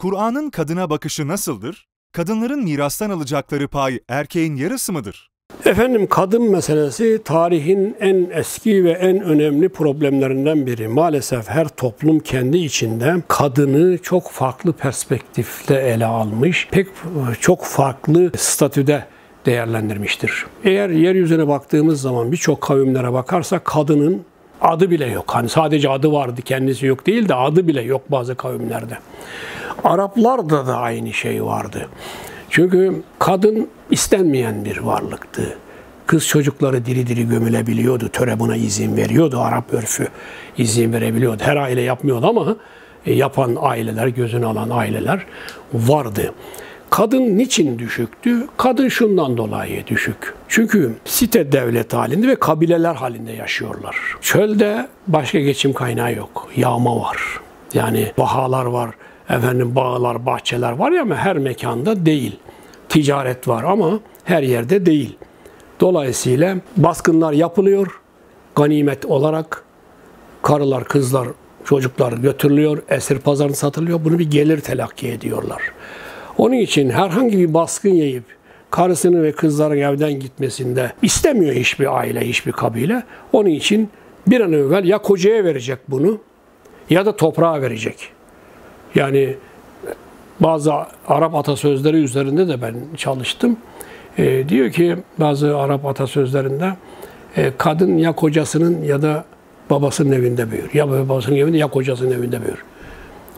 Kur'an'ın kadına bakışı nasıldır? Kadınların mirastan alacakları pay erkeğin yarısı mıdır? Efendim kadın meselesi tarihin en eski ve en önemli problemlerinden biri. Maalesef her toplum kendi içinde kadını çok farklı perspektifle ele almış, pek çok farklı statüde değerlendirmiştir. Eğer yeryüzüne baktığımız zaman birçok kavimlere bakarsak kadının adı bile yok. Hani sadece adı vardı kendisi yok değil de adı bile yok bazı kavimlerde. Araplarda da aynı şey vardı. Çünkü kadın istenmeyen bir varlıktı. Kız çocukları diri diri gömülebiliyordu. Töre buna izin veriyordu. Arap örfü izin verebiliyordu. Her aile yapmıyordu ama e, yapan aileler, gözünü alan aileler vardı. Kadın niçin düşüktü? Kadın şundan dolayı düşük. Çünkü site devlet halinde ve kabileler halinde yaşıyorlar. Çölde başka geçim kaynağı yok. Yağma var. Yani bahalar var, efendim bağlar, bahçeler var ya ama her mekanda değil. Ticaret var ama her yerde değil. Dolayısıyla baskınlar yapılıyor. Ganimet olarak karılar, kızlar, çocuklar götürülüyor, esir pazarına satılıyor. Bunu bir gelir telakki ediyorlar. Onun için herhangi bir baskın yiyip karısının ve kızların evden gitmesinde istemiyor hiçbir aile, hiçbir kabile. Onun için bir an evvel ya kocaya verecek bunu ya da toprağa verecek. Yani bazı Arap atasözleri üzerinde de ben çalıştım. E, diyor ki bazı Arap atasözlerinde e, kadın ya kocasının ya da babasının evinde büyür. Ya babasının evinde ya kocasının evinde büyür.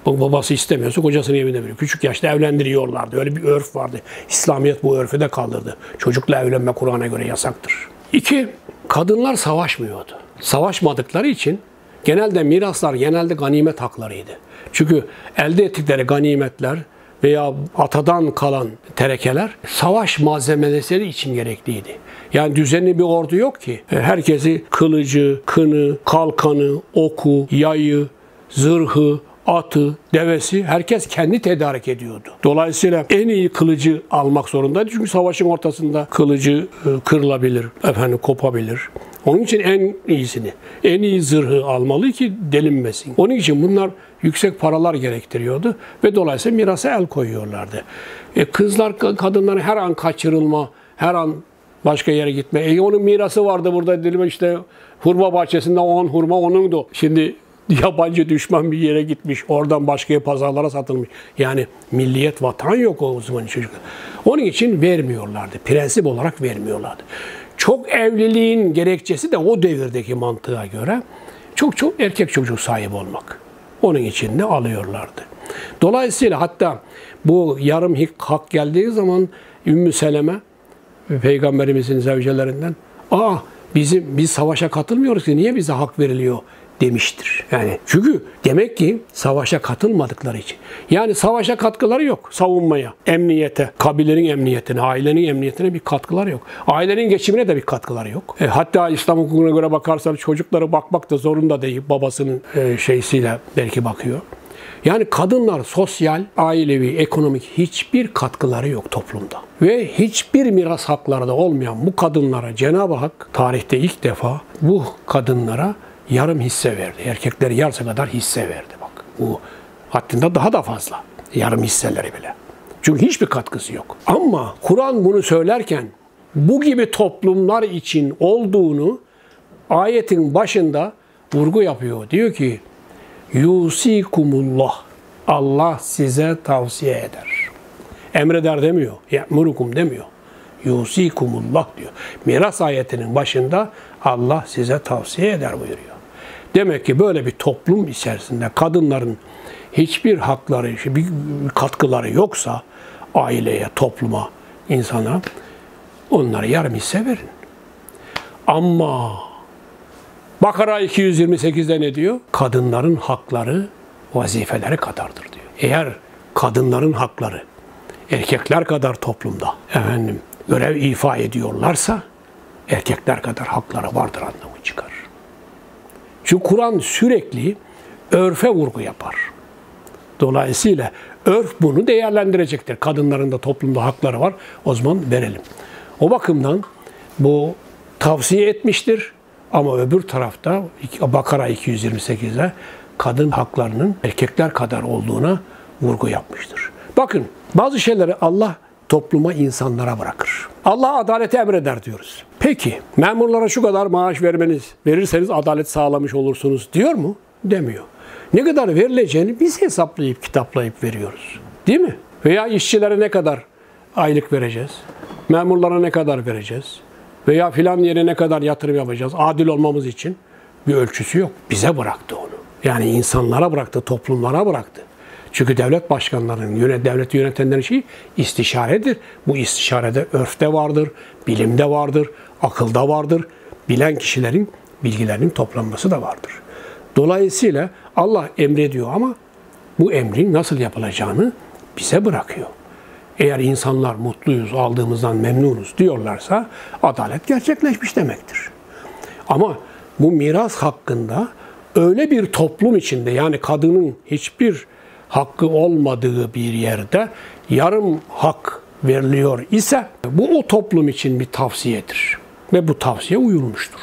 Bu babası istemiyorsa kocasının evinde büyür. Küçük yaşta evlendiriyorlardı. Öyle bir örf vardı. İslamiyet bu örfü de kaldırdı. Çocukla evlenme Kur'an'a göre yasaktır. İki, kadınlar savaşmıyordu. Savaşmadıkları için genelde miraslar genelde ganimet haklarıydı. Çünkü elde ettikleri ganimetler veya atadan kalan terekeler savaş malzemeleri için gerekliydi. Yani düzenli bir ordu yok ki. E, herkesi kılıcı, kını, kalkanı, oku, yayı, zırhı, atı, devesi herkes kendi tedarik ediyordu. Dolayısıyla en iyi kılıcı almak zorundaydı. Çünkü savaşın ortasında kılıcı e, kırılabilir, efendim kopabilir. Onun için en iyisini, en iyi zırhı almalı ki delinmesin. Onun için bunlar yüksek paralar gerektiriyordu ve dolayısıyla mirasa el koyuyorlardı. E, kızlar, kadınların her an kaçırılma, her an başka yere gitme. E, onun mirası vardı burada dedim işte hurma bahçesinde 10 hurma onundu. Şimdi yabancı düşman bir yere gitmiş. Oradan başka pazarlara satılmış. Yani milliyet vatan yok o zaman çocuk. Onun için vermiyorlardı. Prensip olarak vermiyorlardı. Çok evliliğin gerekçesi de o devirdeki mantığa göre çok çok erkek çocuk sahibi olmak. Onun için de alıyorlardı. Dolayısıyla hatta bu yarım hak geldiği zaman Ümmü Seleme Peygamberimizin zevcelerinden aa bizim biz savaşa katılmıyoruz ki niye bize hak veriliyor demiştir. Yani çünkü demek ki savaşa katılmadıkları için. Yani savaşa katkıları yok savunmaya, emniyete, kabilenin emniyetine, ailenin emniyetine bir katkıları yok. Ailenin geçimine de bir katkıları yok. E, hatta İslam hukukuna göre bakarsan çocukları bakmak da zorunda değil. Babasının e, şeysiyle belki bakıyor. Yani kadınlar sosyal, ailevi, ekonomik hiçbir katkıları yok toplumda. Ve hiçbir miras hakları da olmayan bu kadınlara Cenab-ı Hak tarihte ilk defa bu kadınlara yarım hisse verdi. Erkekleri yarısı kadar hisse verdi bak. Bu hattında daha da fazla. Yarım hisseleri bile. Çünkü hiçbir katkısı yok. Ama Kur'an bunu söylerken bu gibi toplumlar için olduğunu ayetin başında vurgu yapıyor. Diyor ki Yusikumullah. Allah size tavsiye eder. Emreder demiyor. Ya'murukum demiyor. Yusikumullah diyor. Miras ayetinin başında Allah size tavsiye eder buyuruyor. Demek ki böyle bir toplum içerisinde kadınların hiçbir hakları, bir katkıları yoksa aileye, topluma, insana onlara yarım hisse verin. Ama Bakara 228'de ne diyor? Kadınların hakları vazifeleri kadardır diyor. Eğer kadınların hakları erkekler kadar toplumda efendim görev ifa ediyorlarsa erkekler kadar hakları vardır anlamı çıkar. Çünkü Kur'an sürekli örfe vurgu yapar. Dolayısıyla örf bunu değerlendirecektir. Kadınların da toplumda hakları var. O zaman verelim. O bakımdan bu tavsiye etmiştir. Ama öbür tarafta Bakara 228'de kadın haklarının erkekler kadar olduğuna vurgu yapmıştır. Bakın bazı şeyleri Allah topluma, insanlara bırakır. Allah adaleti emreder diyoruz. Peki memurlara şu kadar maaş vermeniz, verirseniz adalet sağlamış olursunuz diyor mu? Demiyor. Ne kadar verileceğini biz hesaplayıp kitaplayıp veriyoruz. Değil mi? Veya işçilere ne kadar aylık vereceğiz? Memurlara ne kadar vereceğiz? Veya filan yere ne kadar yatırım yapacağız? Adil olmamız için bir ölçüsü yok. Bize bıraktı onu. Yani insanlara bıraktı, toplumlara bıraktı. Çünkü devlet başkanlarının, yönet, devleti yönetenlerin şeyi istişaredir. Bu istişarede örfte vardır, bilimde vardır, akılda vardır. Bilen kişilerin bilgilerinin toplanması da vardır. Dolayısıyla Allah emrediyor ama bu emrin nasıl yapılacağını bize bırakıyor. Eğer insanlar mutluyuz, aldığımızdan memnunuz diyorlarsa adalet gerçekleşmiş demektir. Ama bu miras hakkında öyle bir toplum içinde yani kadının hiçbir hakkı olmadığı bir yerde yarım hak veriliyor ise bu o toplum için bir tavsiyedir. Ve bu tavsiye uyulmuştur.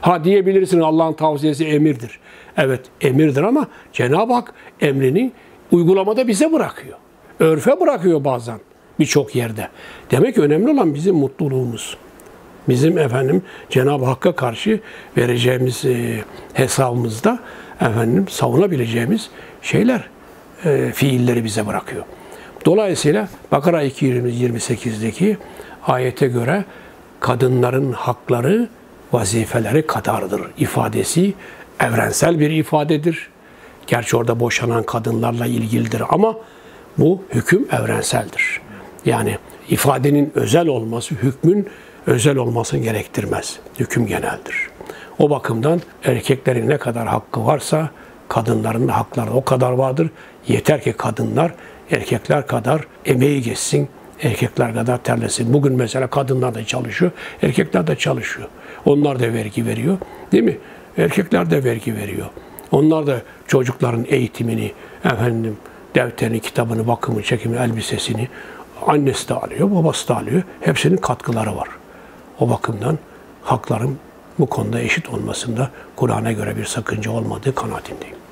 Ha diyebilirsin Allah'ın tavsiyesi emirdir. Evet emirdir ama Cenab-ı Hak emrini uygulamada bize bırakıyor. Örfe bırakıyor bazen birçok yerde. Demek ki önemli olan bizim mutluluğumuz. Bizim efendim Cenab-ı Hakk'a karşı vereceğimiz e, hesabımızda efendim savunabileceğimiz şeyler, e, fiilleri bize bırakıyor. Dolayısıyla Bakara 228'deki ayete göre kadınların hakları vazifeleri kadardır ifadesi evrensel bir ifadedir. Gerçi orada boşanan kadınlarla ilgilidir ama bu hüküm evrenseldir. Yani ifadenin özel olması hükmün özel olmasını gerektirmez. Hüküm geneldir. O bakımdan erkeklerin ne kadar hakkı varsa kadınların hakları o kadar vardır. Yeter ki kadınlar erkekler kadar emeği geçsin, erkekler kadar terlesin. Bugün mesela kadınlar da çalışıyor, erkekler de çalışıyor. Onlar da vergi veriyor. Değil mi? Erkekler de vergi veriyor. Onlar da çocukların eğitimini, efendim defterini, kitabını, bakımı, çekimi, elbisesini annesi de alıyor, babası da alıyor. Hepsinin katkıları var. O bakımdan hakların bu konuda eşit olmasında Kur'an'a göre bir sakınca olmadığı kanaatindeyim.